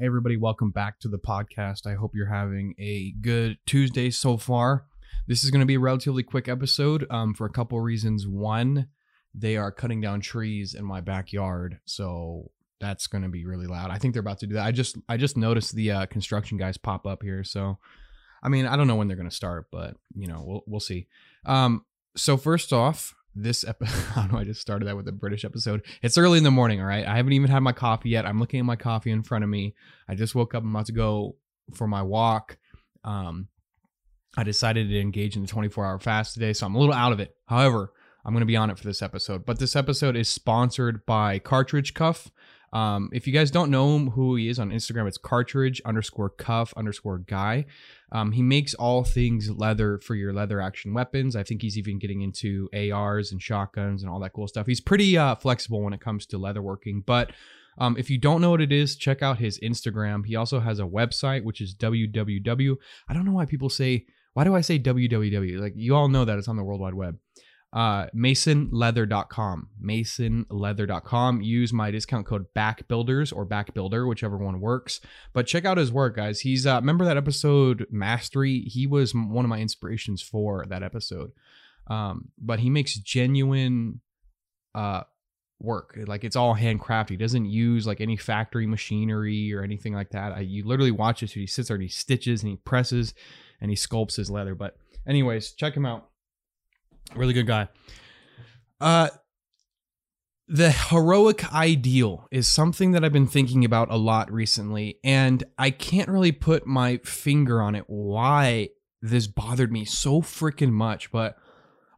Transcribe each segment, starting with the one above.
Hey, everybody, welcome back to the podcast. I hope you're having a good Tuesday so far. This is going to be a relatively quick episode um, for a couple reasons. One, they are cutting down trees in my backyard, so that's going to be really loud. I think they're about to do that. I just I just noticed the uh, construction guys pop up here, so I mean I don't know when they're going to start, but you know we'll we'll see. Um, so first off, this episode, I don't I just started that with a British episode. It's early in the morning, all right? I haven't even had my coffee yet. I'm looking at my coffee in front of me. I just woke up. I'm about to go for my walk. Um, I decided to engage in the 24 hour fast today, so I'm a little out of it. However, I'm going to be on it for this episode. But this episode is sponsored by Cartridge Cuff. Um, if you guys don't know who he is on Instagram, it's cartridge underscore cuff underscore guy. Um, he makes all things leather for your leather action weapons. I think he's even getting into ARs and shotguns and all that cool stuff. He's pretty uh, flexible when it comes to leather working. But um, if you don't know what it is, check out his Instagram. He also has a website, which is www. I don't know why people say, why do I say www? Like, you all know that it's on the World Wide Web uh, masonleather.com. Masonleather.com. Use my discount code BACKBUILDERS or BACKBUILDER, whichever one works. But check out his work, guys. He's, uh, remember that episode Mastery? He was one of my inspirations for that episode. Um, but he makes genuine, uh, work like it's all handcrafted he doesn't use like any factory machinery or anything like that I, you literally watch this he sits there and he stitches and he presses and he sculpts his leather but anyways check him out Really good guy. Uh, the heroic ideal is something that I've been thinking about a lot recently, and I can't really put my finger on it why this bothered me so freaking much. But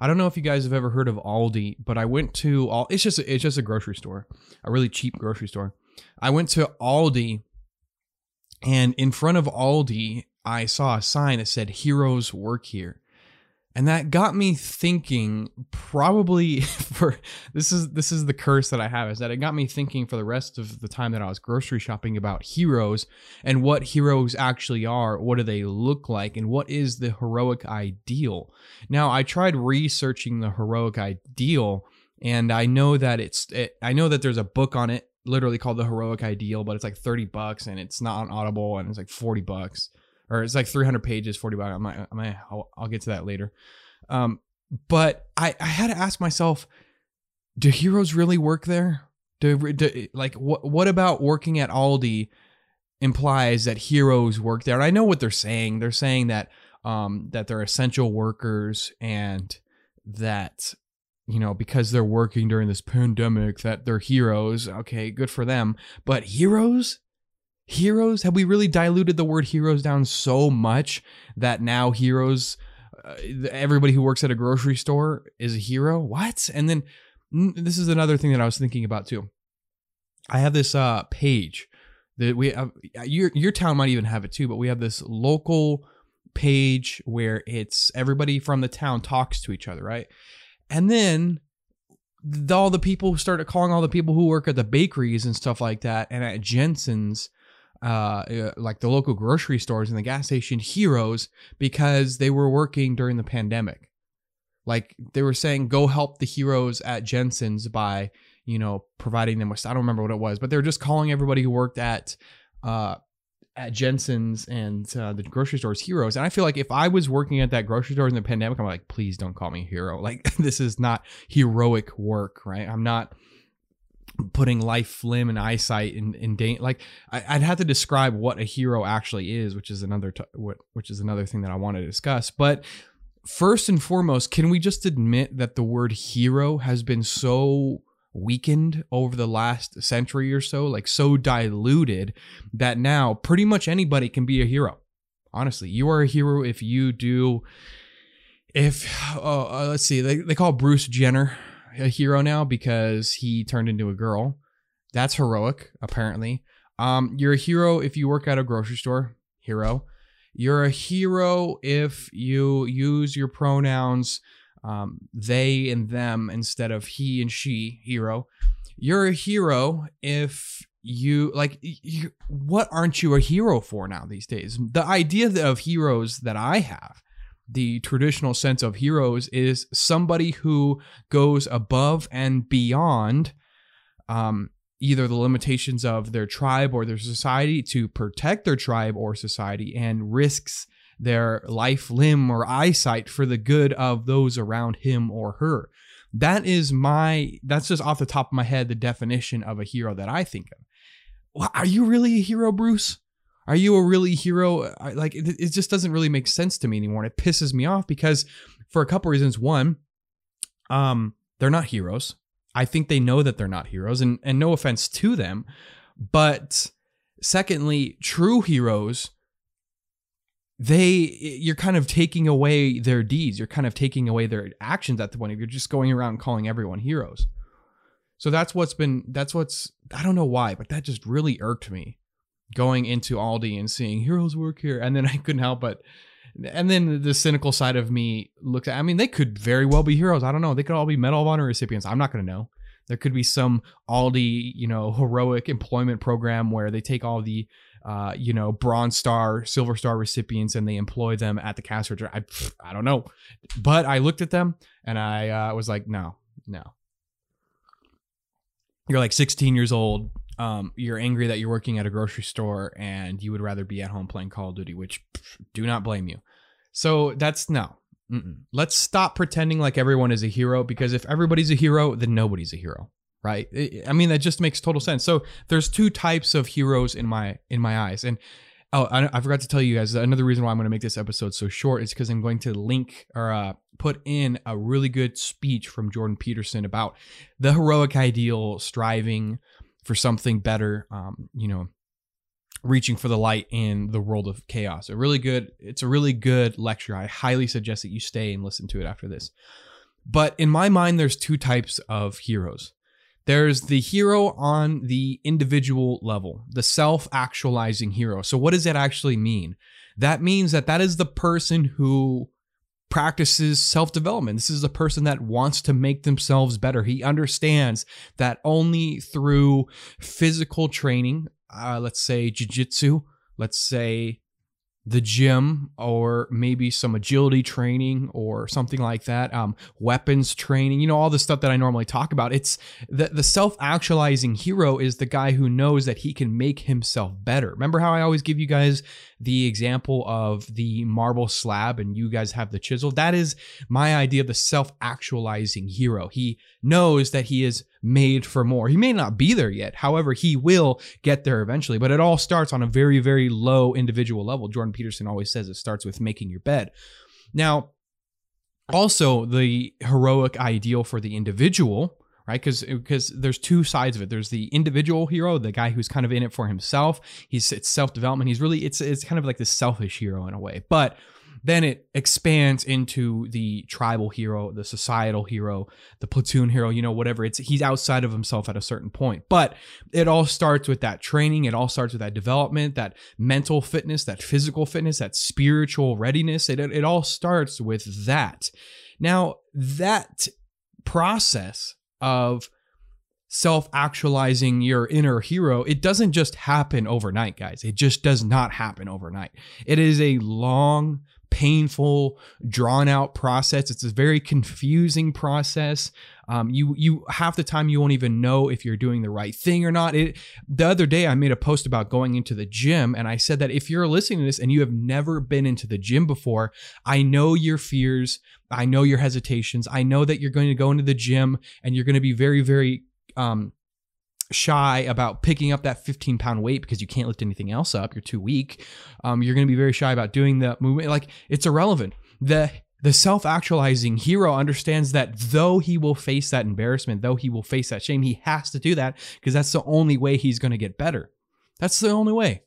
I don't know if you guys have ever heard of Aldi, but I went to all. It's just it's just a grocery store, a really cheap grocery store. I went to Aldi, and in front of Aldi, I saw a sign that said "Heroes work here." And that got me thinking probably for this is this is the curse that i have is that it got me thinking for the rest of the time that i was grocery shopping about heroes and what heroes actually are what do they look like and what is the heroic ideal. Now i tried researching the heroic ideal and i know that it's it, i know that there's a book on it literally called the heroic ideal but it's like 30 bucks and it's not on audible and it's like 40 bucks or it's like 300 pages, 40 bucks. I might, I might, I'll, I'll get to that later. Um, but I, I had to ask myself, do heroes really work there? Do, do like what, what about working at Aldi implies that heroes work there? And I know what they're saying. They're saying that, um, that they're essential workers and that you know, because they're working during this pandemic, that they're heroes. Okay, good for them. But heroes? Heroes? Have we really diluted the word heroes down so much that now heroes uh, everybody who works at a grocery store is a hero? What? And then this is another thing that i was thinking about too. I have this uh page that we have your your town might even have it too but we have this local page where it's everybody from the town talks to each other right? And then all the people started calling all the people who work at the bakeries and stuff like that and at jensen's uh, uh, like the local grocery stores and the gas station heroes because they were working during the pandemic. Like they were saying, go help the heroes at Jensen's by, you know, providing them with, I don't remember what it was, but they were just calling everybody who worked at, uh, at Jensen's and uh, the grocery stores heroes. And I feel like if I was working at that grocery store in the pandemic, I'm like, please don't call me hero. Like this is not heroic work, right? I'm not putting life, limb, and eyesight in in danger. Like I, would have to describe what a hero actually is, which is another t- what which is another thing that I want to discuss. But first and foremost, can we just admit that the word hero has been so weakened over the last century or so, like so diluted that now pretty much anybody can be a hero. Honestly, you are a hero if you do. If uh, uh let's see, they, they call Bruce Jenner a hero now because he turned into a girl. That's heroic, apparently. Um, you're a hero if you work at a grocery store. Hero. You're a hero if you use your pronouns um, they and them instead of he and she. Hero. You're a hero if you like you, what aren't you a hero for now these days the idea of heroes that i have the traditional sense of heroes is somebody who goes above and beyond um, either the limitations of their tribe or their society to protect their tribe or society and risks their life, limb, or eyesight for the good of those around him or her. That is my, that's just off the top of my head, the definition of a hero that I think of. Are you really a hero, Bruce? Are you a really hero? Like, it, it just doesn't really make sense to me anymore. And it pisses me off because for a couple reasons. One, um, they're not heroes. I think they know that they're not heroes, and and no offense to them, but secondly, true heroes they you're kind of taking away their deeds you're kind of taking away their actions at the point if you're just going around calling everyone heroes so that's what's been that's what's i don't know why but that just really irked me going into aldi and seeing heroes work here and then i couldn't help but and then the cynical side of me looked at i mean they could very well be heroes i don't know they could all be medal of honor recipients i'm not going to know there could be some aldi you know heroic employment program where they take all the uh, you know, Bronze Star, Silver Star recipients, and they employ them at the cash register. I, I don't know, but I looked at them and I uh, was like, no, no. You're like 16 years old. Um, you're angry that you're working at a grocery store and you would rather be at home playing Call of Duty, which do not blame you. So that's no. Mm-mm. Let's stop pretending like everyone is a hero because if everybody's a hero, then nobody's a hero right i mean that just makes total sense so there's two types of heroes in my in my eyes and oh i, I forgot to tell you guys another reason why i'm going to make this episode so short is because i'm going to link or uh, put in a really good speech from jordan peterson about the heroic ideal striving for something better um, you know reaching for the light in the world of chaos a really good it's a really good lecture i highly suggest that you stay and listen to it after this but in my mind there's two types of heroes there's the hero on the individual level, the self actualizing hero. So, what does that actually mean? That means that that is the person who practices self development. This is a person that wants to make themselves better. He understands that only through physical training, uh, let's say jujitsu, let's say the gym or maybe some agility training or something like that um, weapons training you know all the stuff that i normally talk about. It's the, the self-actualizing hero is the guy who knows that he can make himself better. Remember how i always give you guys the example of the marble slab and you guys have the chisel? That is my idea of the self-actualizing hero. He knows that he is made for more. He may not be there yet. However, he will get there eventually, but it all starts on a very, very low individual level. Jordan Peterson always says it starts with making your bed. Now, also the heroic ideal for the individual right because because there's two sides of it there's the individual hero the guy who's kind of in it for himself he's it's self-development he's really it's it's kind of like the selfish hero in a way but then it expands into the tribal hero, the societal hero, the platoon hero, you know, whatever. It's he's outside of himself at a certain point. But it all starts with that training, it all starts with that development, that mental fitness, that physical fitness, that spiritual readiness. It it all starts with that. Now, that process of self actualizing your inner hero, it doesn't just happen overnight, guys. It just does not happen overnight. It is a long, painful, drawn out process. It's a very confusing process. Um, you you half the time you won't even know if you're doing the right thing or not. It, the other day I made a post about going into the gym, and I said that if you're listening to this and you have never been into the gym before, I know your fears, I know your hesitations, I know that you're going to go into the gym and you're going to be very very um, shy about picking up that 15 pound weight because you can't lift anything else up. You're too weak. Um, you're going to be very shy about doing the movement. Like it's irrelevant. The the self-actualizing hero understands that though he will face that embarrassment though he will face that shame he has to do that because that's the only way he's going to get better. That's the only way.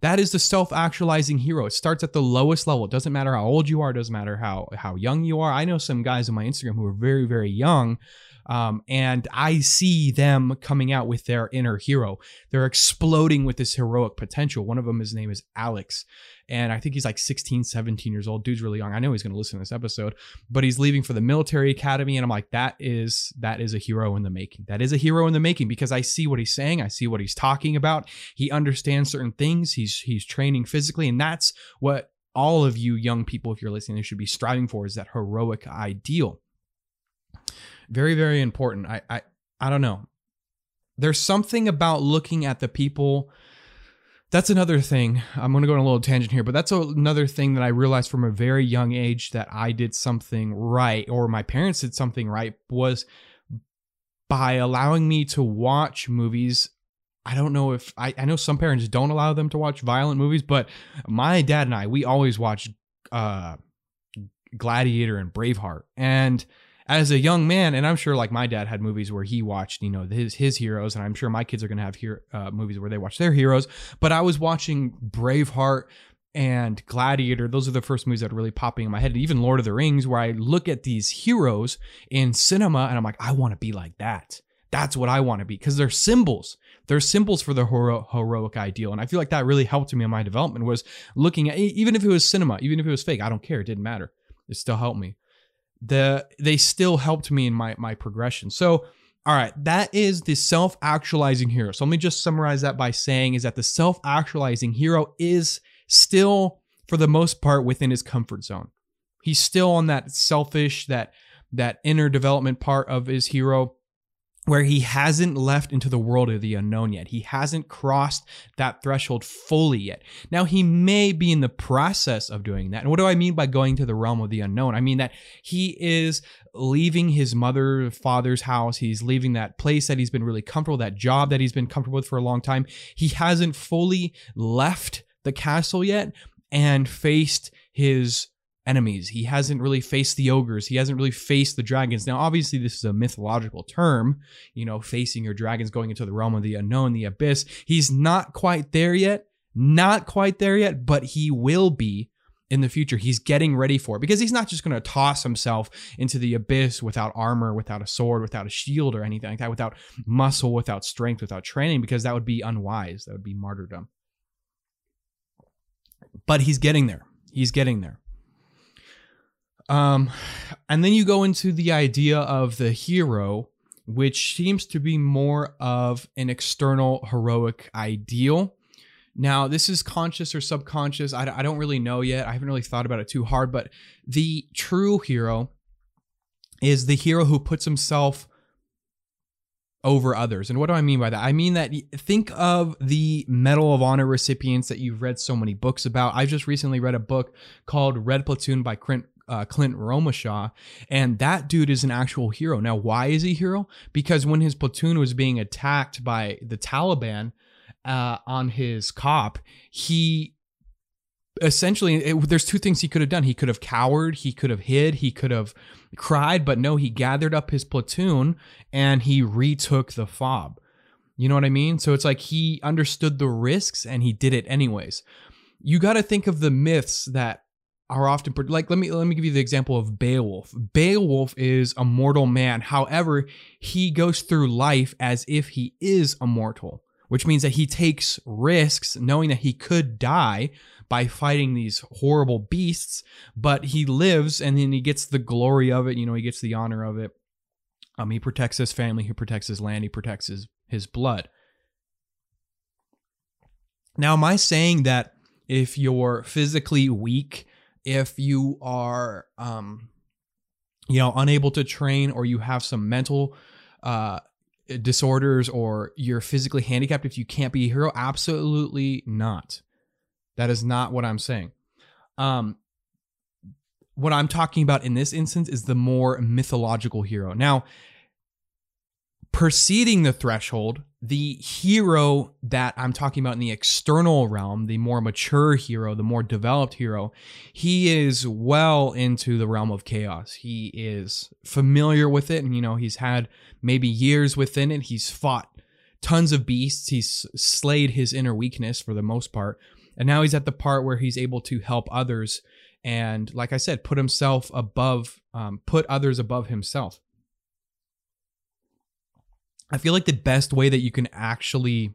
That is the self-actualizing hero. It starts at the lowest level. It doesn't matter how old you are. It doesn't matter how how young you are. I know some guys on my instagram who are very very young um, and I see them coming out with their inner hero. They're exploding with this heroic potential. One of them, his name is Alex. And I think he's like 16, 17 years old. Dude's really young. I know he's going to listen to this episode, but he's leaving for the military academy. And I'm like, that is, that is a hero in the making. That is a hero in the making because I see what he's saying. I see what he's talking about. He understands certain things. He's, he's training physically. And that's what all of you young people, if you're listening, should be striving for is that heroic ideal very very important i i i don't know there's something about looking at the people that's another thing. I'm going to go on a little tangent here, but that's another thing that I realized from a very young age that I did something right or my parents did something right was by allowing me to watch movies. I don't know if I, I know some parents don't allow them to watch violent movies, but my dad and I, we always watched uh, Gladiator and Braveheart. And as a young man, and I'm sure like my dad had movies where he watched, you know, his his heroes, and I'm sure my kids are gonna have here uh, movies where they watch their heroes. But I was watching Braveheart and Gladiator. Those are the first movies that are really popping in my head. even Lord of the Rings, where I look at these heroes in cinema and I'm like, I want to be like that. That's what I want to be because they're symbols. They're symbols for the hero- heroic ideal, and I feel like that really helped me in my development. Was looking at even if it was cinema, even if it was fake, I don't care. It didn't matter. It still helped me the they still helped me in my my progression. So all right, that is the self-actualizing hero. So let me just summarize that by saying is that the self-actualizing hero is still for the most part within his comfort zone. He's still on that selfish that that inner development part of his hero where he hasn't left into the world of the unknown yet. He hasn't crossed that threshold fully yet. Now, he may be in the process of doing that. And what do I mean by going to the realm of the unknown? I mean that he is leaving his mother, father's house. He's leaving that place that he's been really comfortable, that job that he's been comfortable with for a long time. He hasn't fully left the castle yet and faced his enemies. He hasn't really faced the ogres. He hasn't really faced the dragons. Now, obviously, this is a mythological term, you know, facing your dragons, going into the realm of the unknown, the abyss. He's not quite there yet, not quite there yet, but he will be in the future. He's getting ready for it because he's not just going to toss himself into the abyss without armor, without a sword, without a shield or anything like that, without muscle, without strength, without training, because that would be unwise. That would be martyrdom. But he's getting there. He's getting there. Um, and then you go into the idea of the hero, which seems to be more of an external heroic ideal. Now, this is conscious or subconscious. I, I don't really know yet. I haven't really thought about it too hard, but the true hero is the hero who puts himself over others. And what do I mean by that? I mean that think of the Medal of Honor recipients that you've read so many books about. I just recently read a book called Red Platoon by Clint uh, Clint Romesha, and that dude is an actual hero. Now, why is he a hero? Because when his platoon was being attacked by the Taliban uh, on his cop, he essentially it, there's two things he could have done. He could have cowered, he could have hid, he could have cried, but no, he gathered up his platoon and he retook the fob. You know what I mean? So it's like he understood the risks and he did it anyways. You got to think of the myths that are often like let me let me give you the example of Beowulf. Beowulf is a mortal man. However, he goes through life as if he is immortal, which means that he takes risks knowing that he could die by fighting these horrible beasts, but he lives and then he gets the glory of it, you know, he gets the honor of it. Um he protects his family, he protects his land, he protects his his blood. Now, am I saying that if you're physically weak if you are um you know unable to train or you have some mental uh disorders or you're physically handicapped if you can't be a hero absolutely not. That is not what i'm saying. Um what i'm talking about in this instance is the more mythological hero. Now preceding the threshold the hero that I'm talking about in the external realm, the more mature hero, the more developed hero, he is well into the realm of chaos. He is familiar with it, and you know, he's had maybe years within it. He's fought tons of beasts, he's slayed his inner weakness for the most part, and now he's at the part where he's able to help others and, like I said, put himself above, um, put others above himself. I feel like the best way that you can actually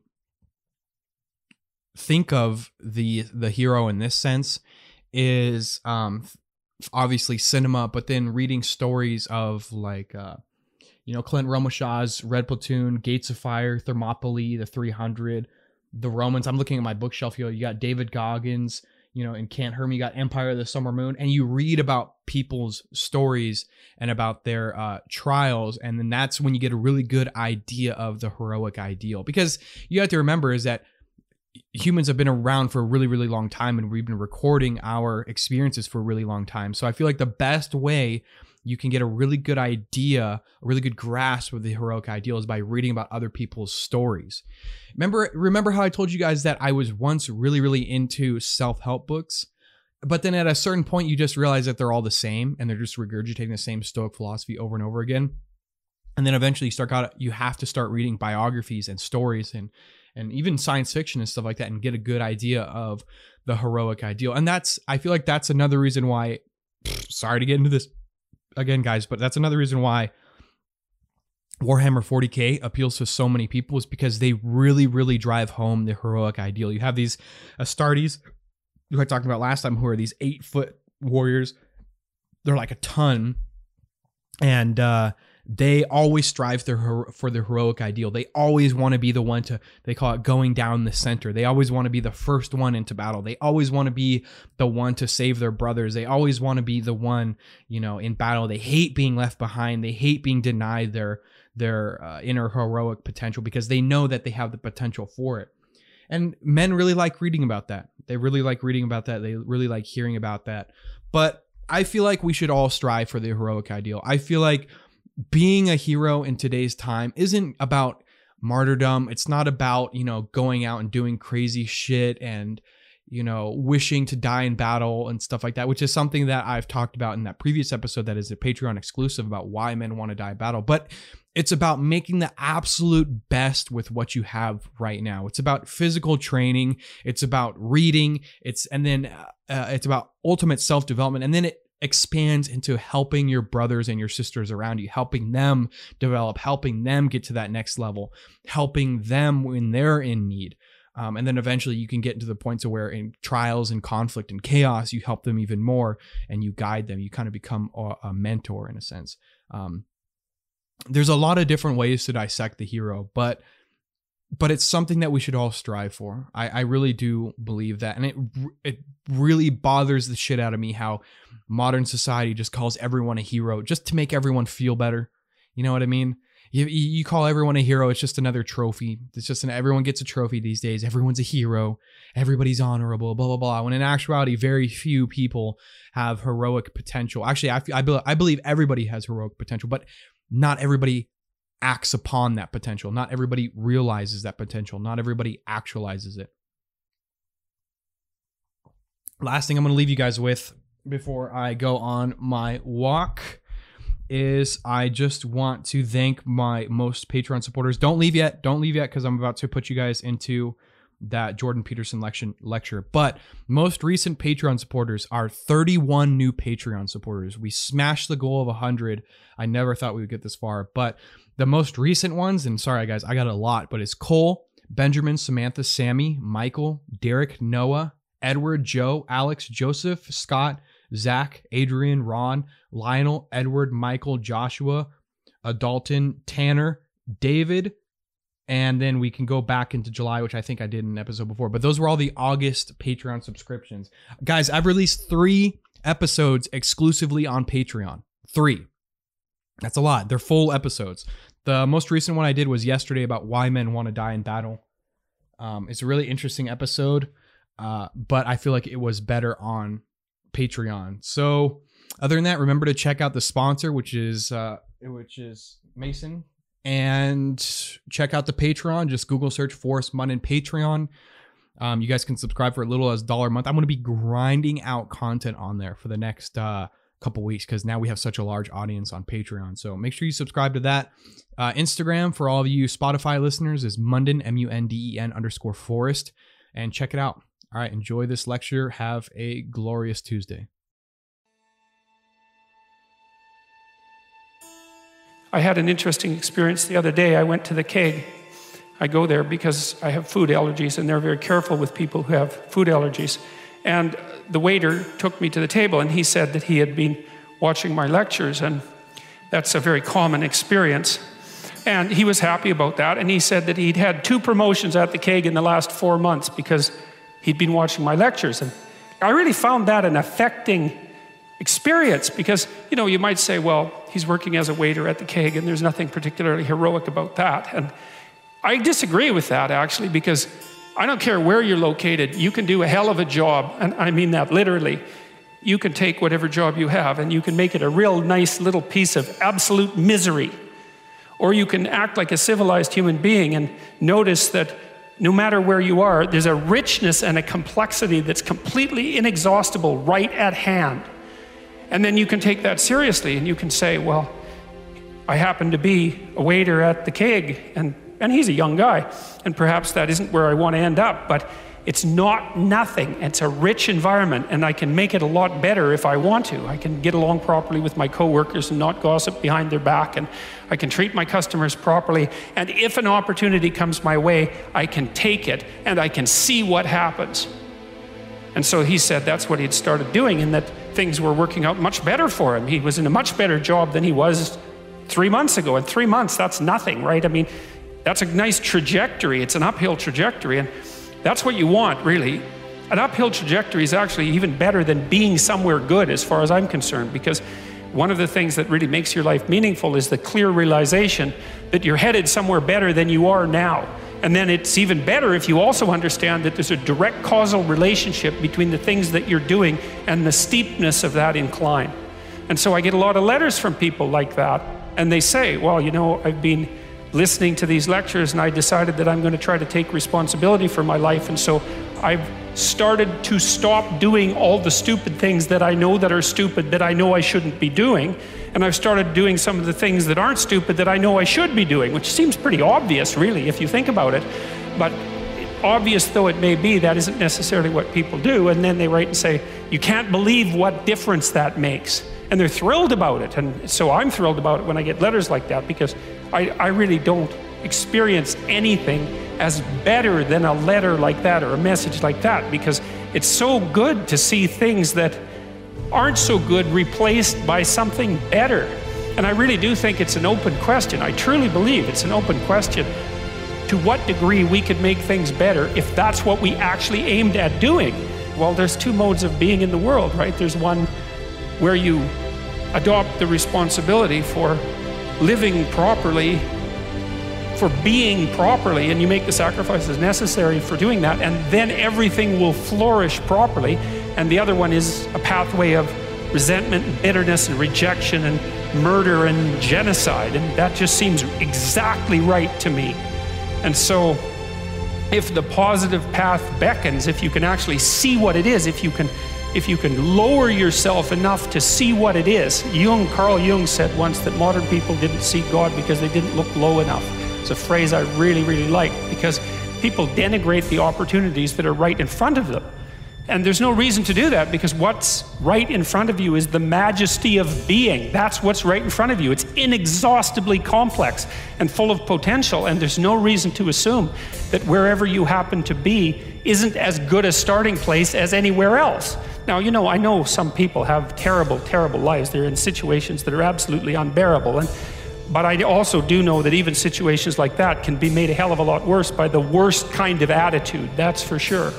think of the the hero in this sense is um obviously cinema but then reading stories of like uh you know Clint Romesha's Red Platoon, Gates of Fire, Thermopylae, the 300, the Romans. I'm looking at my bookshelf here. You got David Goggins, you know, in Can't Hurt Me, got Empire of the Summer Moon, and you read about people's stories and about their uh, trials, and then that's when you get a really good idea of the heroic ideal. Because you have to remember is that humans have been around for a really really long time and we've been recording our experiences for a really long time so i feel like the best way you can get a really good idea a really good grasp of the heroic ideal is by reading about other people's stories. Remember remember how i told you guys that i was once really really into self-help books? But then at a certain point you just realize that they're all the same and they're just regurgitating the same stoic philosophy over and over again. And then eventually you start got you have to start reading biographies and stories and and even science fiction and stuff like that and get a good idea of the heroic ideal. And that's I feel like that's another reason why sorry to get into this again guys, but that's another reason why Warhammer 40K appeals to so many people is because they really, really drive home the heroic ideal. You have these Astartes, who I talked about last time, who are these eight foot warriors. They're like a ton. And uh, they always strive for the heroic ideal. They always want to be the one to, they call it going down the center. They always want to be the first one into battle. They always want to be the one to save their brothers. They always want to be the one, you know, in battle. They hate being left behind. They hate being denied their, their uh, inner heroic potential because they know that they have the potential for it. And men really like reading about that. They really like reading about that. They really like hearing about that. But I feel like we should all strive for the heroic ideal. I feel like being a hero in today's time isn't about martyrdom. It's not about, you know, going out and doing crazy shit and, you know, wishing to die in battle and stuff like that, which is something that I've talked about in that previous episode that is a Patreon exclusive about why men want to die in battle. But it's about making the absolute best with what you have right now. It's about physical training. It's about reading. It's and then uh, uh it's about ultimate self development. And then it expands into helping your brothers and your sisters around you, helping them develop, helping them get to that next level, helping them when they're in need. Um, and then eventually you can get into the points where in trials and conflict and chaos, you help them even more and you guide them. You kind of become a, a mentor in a sense. Um, there's a lot of different ways to dissect the hero, but but it's something that we should all strive for. I, I really do believe that, and it it really bothers the shit out of me how modern society just calls everyone a hero just to make everyone feel better. You know what I mean? You, you call everyone a hero. It's just another trophy. It's just an, everyone gets a trophy these days. Everyone's a hero. Everybody's honorable. Blah blah blah. When in actuality, very few people have heroic potential. Actually, I I, I believe everybody has heroic potential, but not everybody acts upon that potential. Not everybody realizes that potential. Not everybody actualizes it. Last thing I'm going to leave you guys with before I go on my walk is I just want to thank my most Patreon supporters. Don't leave yet. Don't leave yet because I'm about to put you guys into that Jordan Peterson lecture, lecture. But most recent Patreon supporters are 31 new Patreon supporters. We smashed the goal of 100. I never thought we would get this far, but the most recent ones, and sorry guys, I got a lot, but it's Cole, Benjamin, Samantha, Sammy, Michael, Derek, Noah, Edward, Joe, Alex, Joseph, Scott, Zach, Adrian, Ron, Lionel, Edward, Michael, Joshua, Adalton, Tanner, David, and then we can go back into July, which I think I did in an episode before. But those were all the August Patreon subscriptions. Guys, I've released three episodes exclusively on Patreon. Three. That's a lot. They're full episodes. The most recent one I did was yesterday about why men want to die in battle. Um, it's a really interesting episode, uh, but I feel like it was better on Patreon. So, other than that, remember to check out the sponsor, which is uh, which is Mason, and check out the Patreon. Just Google search Forrest Munn and Patreon. Um, you guys can subscribe for a little as dollar a month. I'm going to be grinding out content on there for the next uh, couple weeks because now we have such a large audience on Patreon. So make sure you subscribe to that. Uh, Instagram for all of you Spotify listeners is Munden, M U N D E N underscore Forrest, and check it out. All right, enjoy this lecture. Have a glorious Tuesday. I had an interesting experience the other day. I went to the Keg. I go there because I have food allergies, and they're very careful with people who have food allergies. And the waiter took me to the table and he said that he had been watching my lectures, and that's a very common experience. And he was happy about that. And he said that he'd had two promotions at the Keg in the last four months because he'd been watching my lectures. And I really found that an affecting experience because, you know, you might say, well, he's working as a waiter at the Keg and there's nothing particularly heroic about that. And I disagree with that actually because I don't care where you're located, you can do a hell of a job. And I mean that literally. You can take whatever job you have and you can make it a real nice little piece of absolute misery. Or you can act like a civilized human being and notice that no matter where you are, there's a richness and a complexity that's completely inexhaustible right at hand. And then you can take that seriously and you can say, well, I happen to be a waiter at the Keg, and, and he's a young guy, and perhaps that isn't where I want to end up, but it's not nothing. It's a rich environment, and I can make it a lot better if I want to. I can get along properly with my coworkers and not gossip behind their back, and I can treat my customers properly. And if an opportunity comes my way, I can take it and I can see what happens. And so he said that's what he'd started doing, and that things were working out much better for him. He was in a much better job than he was three months ago. In three months, that's nothing, right? I mean, that's a nice trajectory. It's an uphill trajectory. And that's what you want, really. An uphill trajectory is actually even better than being somewhere good, as far as I'm concerned, because one of the things that really makes your life meaningful is the clear realization that you're headed somewhere better than you are now. And then it's even better if you also understand that there's a direct causal relationship between the things that you're doing and the steepness of that incline. And so I get a lot of letters from people like that, and they say, Well, you know, I've been listening to these lectures, and I decided that I'm going to try to take responsibility for my life. And so I've started to stop doing all the stupid things that I know that are stupid that I know I shouldn't be doing. And I've started doing some of the things that aren't stupid that I know I should be doing, which seems pretty obvious, really, if you think about it. But obvious though it may be, that isn't necessarily what people do. And then they write and say, You can't believe what difference that makes. And they're thrilled about it. And so I'm thrilled about it when I get letters like that because I, I really don't experience anything as better than a letter like that or a message like that because it's so good to see things that aren't so good replaced by something better. And I really do think it's an open question. I truly believe it's an open question to what degree we could make things better if that's what we actually aimed at doing. Well, there's two modes of being in the world, right? There's one where you adopt the responsibility for living properly, for being properly, and you make the sacrifices necessary for doing that, and then everything will flourish properly. And the other one is a pathway of resentment and bitterness and rejection and murder and genocide. And that just seems exactly right to me. And so, if the positive path beckons, if you can actually see what it is, if you can if you can lower yourself enough to see what it is. Jung, Carl Jung said once that modern people didn't see God because they didn't look low enough. It's a phrase I really, really like because people denigrate the opportunities that are right in front of them. And there's no reason to do that because what's right in front of you is the majesty of being. That's what's right in front of you. It's inexhaustibly complex and full of potential. And there's no reason to assume that wherever you happen to be isn't as good a starting place as anywhere else. Now, you know, I know some people have terrible, terrible lives. They're in situations that are absolutely unbearable. And, but I also do know that even situations like that can be made a hell of a lot worse by the worst kind of attitude, that's for sure.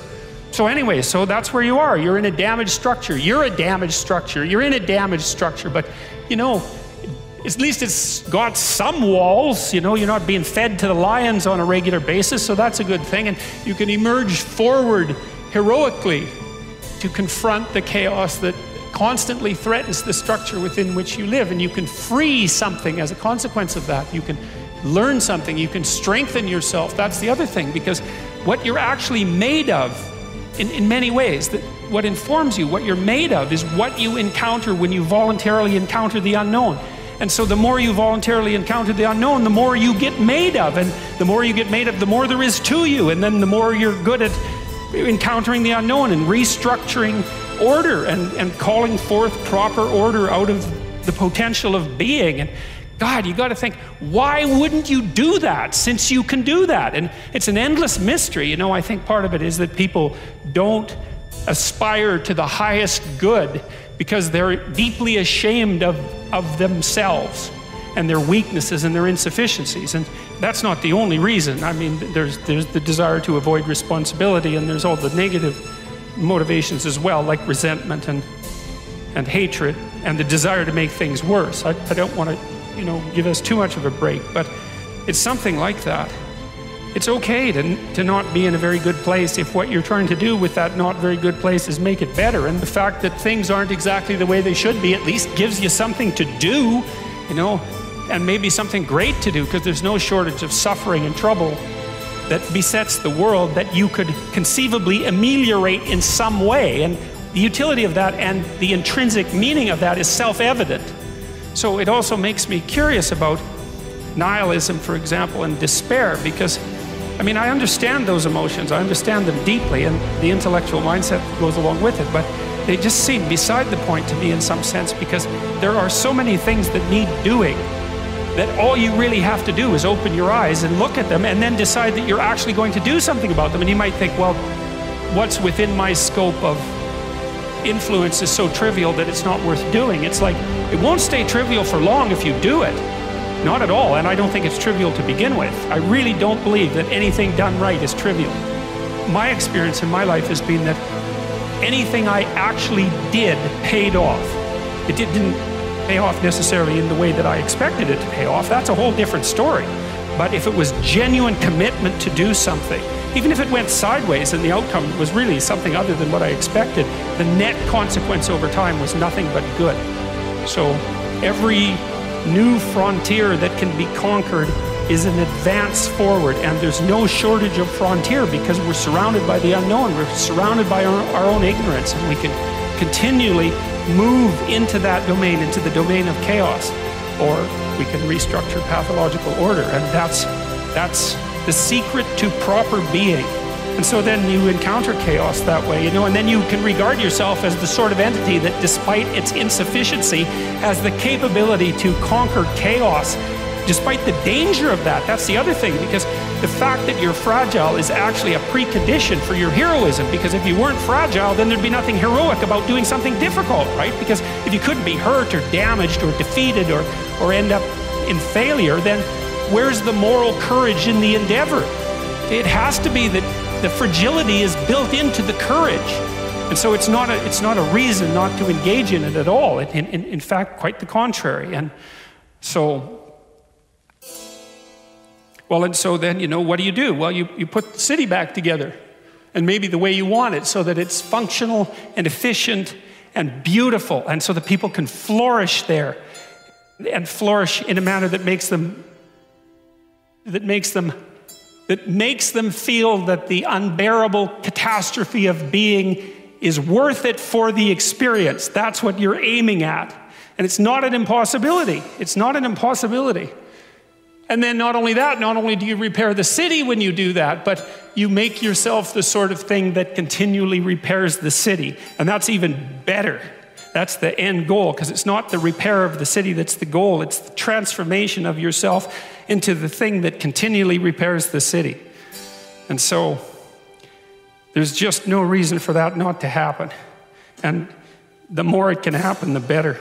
So, anyway, so that's where you are. You're in a damaged structure. You're a damaged structure. You're in a damaged structure. But, you know, at least it's got some walls. You know, you're not being fed to the lions on a regular basis, so that's a good thing. And you can emerge forward heroically to confront the chaos that constantly threatens the structure within which you live. And you can free something as a consequence of that. You can learn something, you can strengthen yourself. That's the other thing, because what you're actually made of, in, in many ways, that what informs you, what you're made of, is what you encounter when you voluntarily encounter the unknown. And so, the more you voluntarily encounter the unknown, the more you get made of. And the more you get made of, the more there is to you. And then the more you're good at encountering the unknown and restructuring order and, and calling forth proper order out of the potential of being. And God, you got to think, why wouldn't you do that since you can do that? And it's an endless mystery. You know, I think part of it is that people don't aspire to the highest good because they're deeply ashamed of, of themselves and their weaknesses and their insufficiencies. And that's not the only reason. I mean, there's, there's the desire to avoid responsibility, and there's all the negative motivations as well, like resentment and, and hatred and the desire to make things worse. I, I don't want to, you know, give us too much of a break, but it's something like that. It's okay to, to not be in a very good place if what you're trying to do with that not very good place is make it better. And the fact that things aren't exactly the way they should be at least gives you something to do, you know, and maybe something great to do because there's no shortage of suffering and trouble that besets the world that you could conceivably ameliorate in some way. And the utility of that and the intrinsic meaning of that is self evident. So it also makes me curious about nihilism, for example, and despair because I mean, I understand those emotions, I understand them deeply, and the intellectual mindset goes along with it, but they just seem beside the point to me in some sense because there are so many things that need doing that all you really have to do is open your eyes and look at them and then decide that you're actually going to do something about them. And you might think, well, what's within my scope of influence is so trivial that it's not worth doing. It's like, it won't stay trivial for long if you do it. Not at all, and I don't think it's trivial to begin with. I really don't believe that anything done right is trivial. My experience in my life has been that anything I actually did paid off. It didn't pay off necessarily in the way that I expected it to pay off. That's a whole different story. But if it was genuine commitment to do something, even if it went sideways and the outcome was really something other than what I expected, the net consequence over time was nothing but good. So every new frontier that can be conquered is an advance forward, and there's no shortage of frontier because we're surrounded by the unknown. We're surrounded by our, our own ignorance, and we can continually move into that domain, into the domain of chaos, or we can restructure pathological order, and that's that's the secret to proper being. And so then you encounter chaos that way, you know, and then you can regard yourself as the sort of entity that, despite its insufficiency, has the capability to conquer chaos, despite the danger of that. That's the other thing, because the fact that you're fragile is actually a precondition for your heroism. Because if you weren't fragile, then there'd be nothing heroic about doing something difficult, right? Because if you couldn't be hurt or damaged or defeated or, or end up in failure, then where's the moral courage in the endeavor? It has to be that the fragility is built into the courage. And so it's not a, it's not a reason not to engage in it at all. In, in, in fact, quite the contrary. And so, well, and so then, you know, what do you do? Well, you, you put the city back together and maybe the way you want it so that it's functional and efficient and beautiful and so that people can flourish there and flourish in a manner that makes them that makes them that makes them feel that the unbearable catastrophe of being is worth it for the experience. That's what you're aiming at. And it's not an impossibility. It's not an impossibility. And then, not only that, not only do you repair the city when you do that, but you make yourself the sort of thing that continually repairs the city. And that's even better. That's the end goal, because it's not the repair of the city that's the goal, it's the transformation of yourself into the thing that continually repairs the city. And so there's just no reason for that not to happen. And the more it can happen, the better.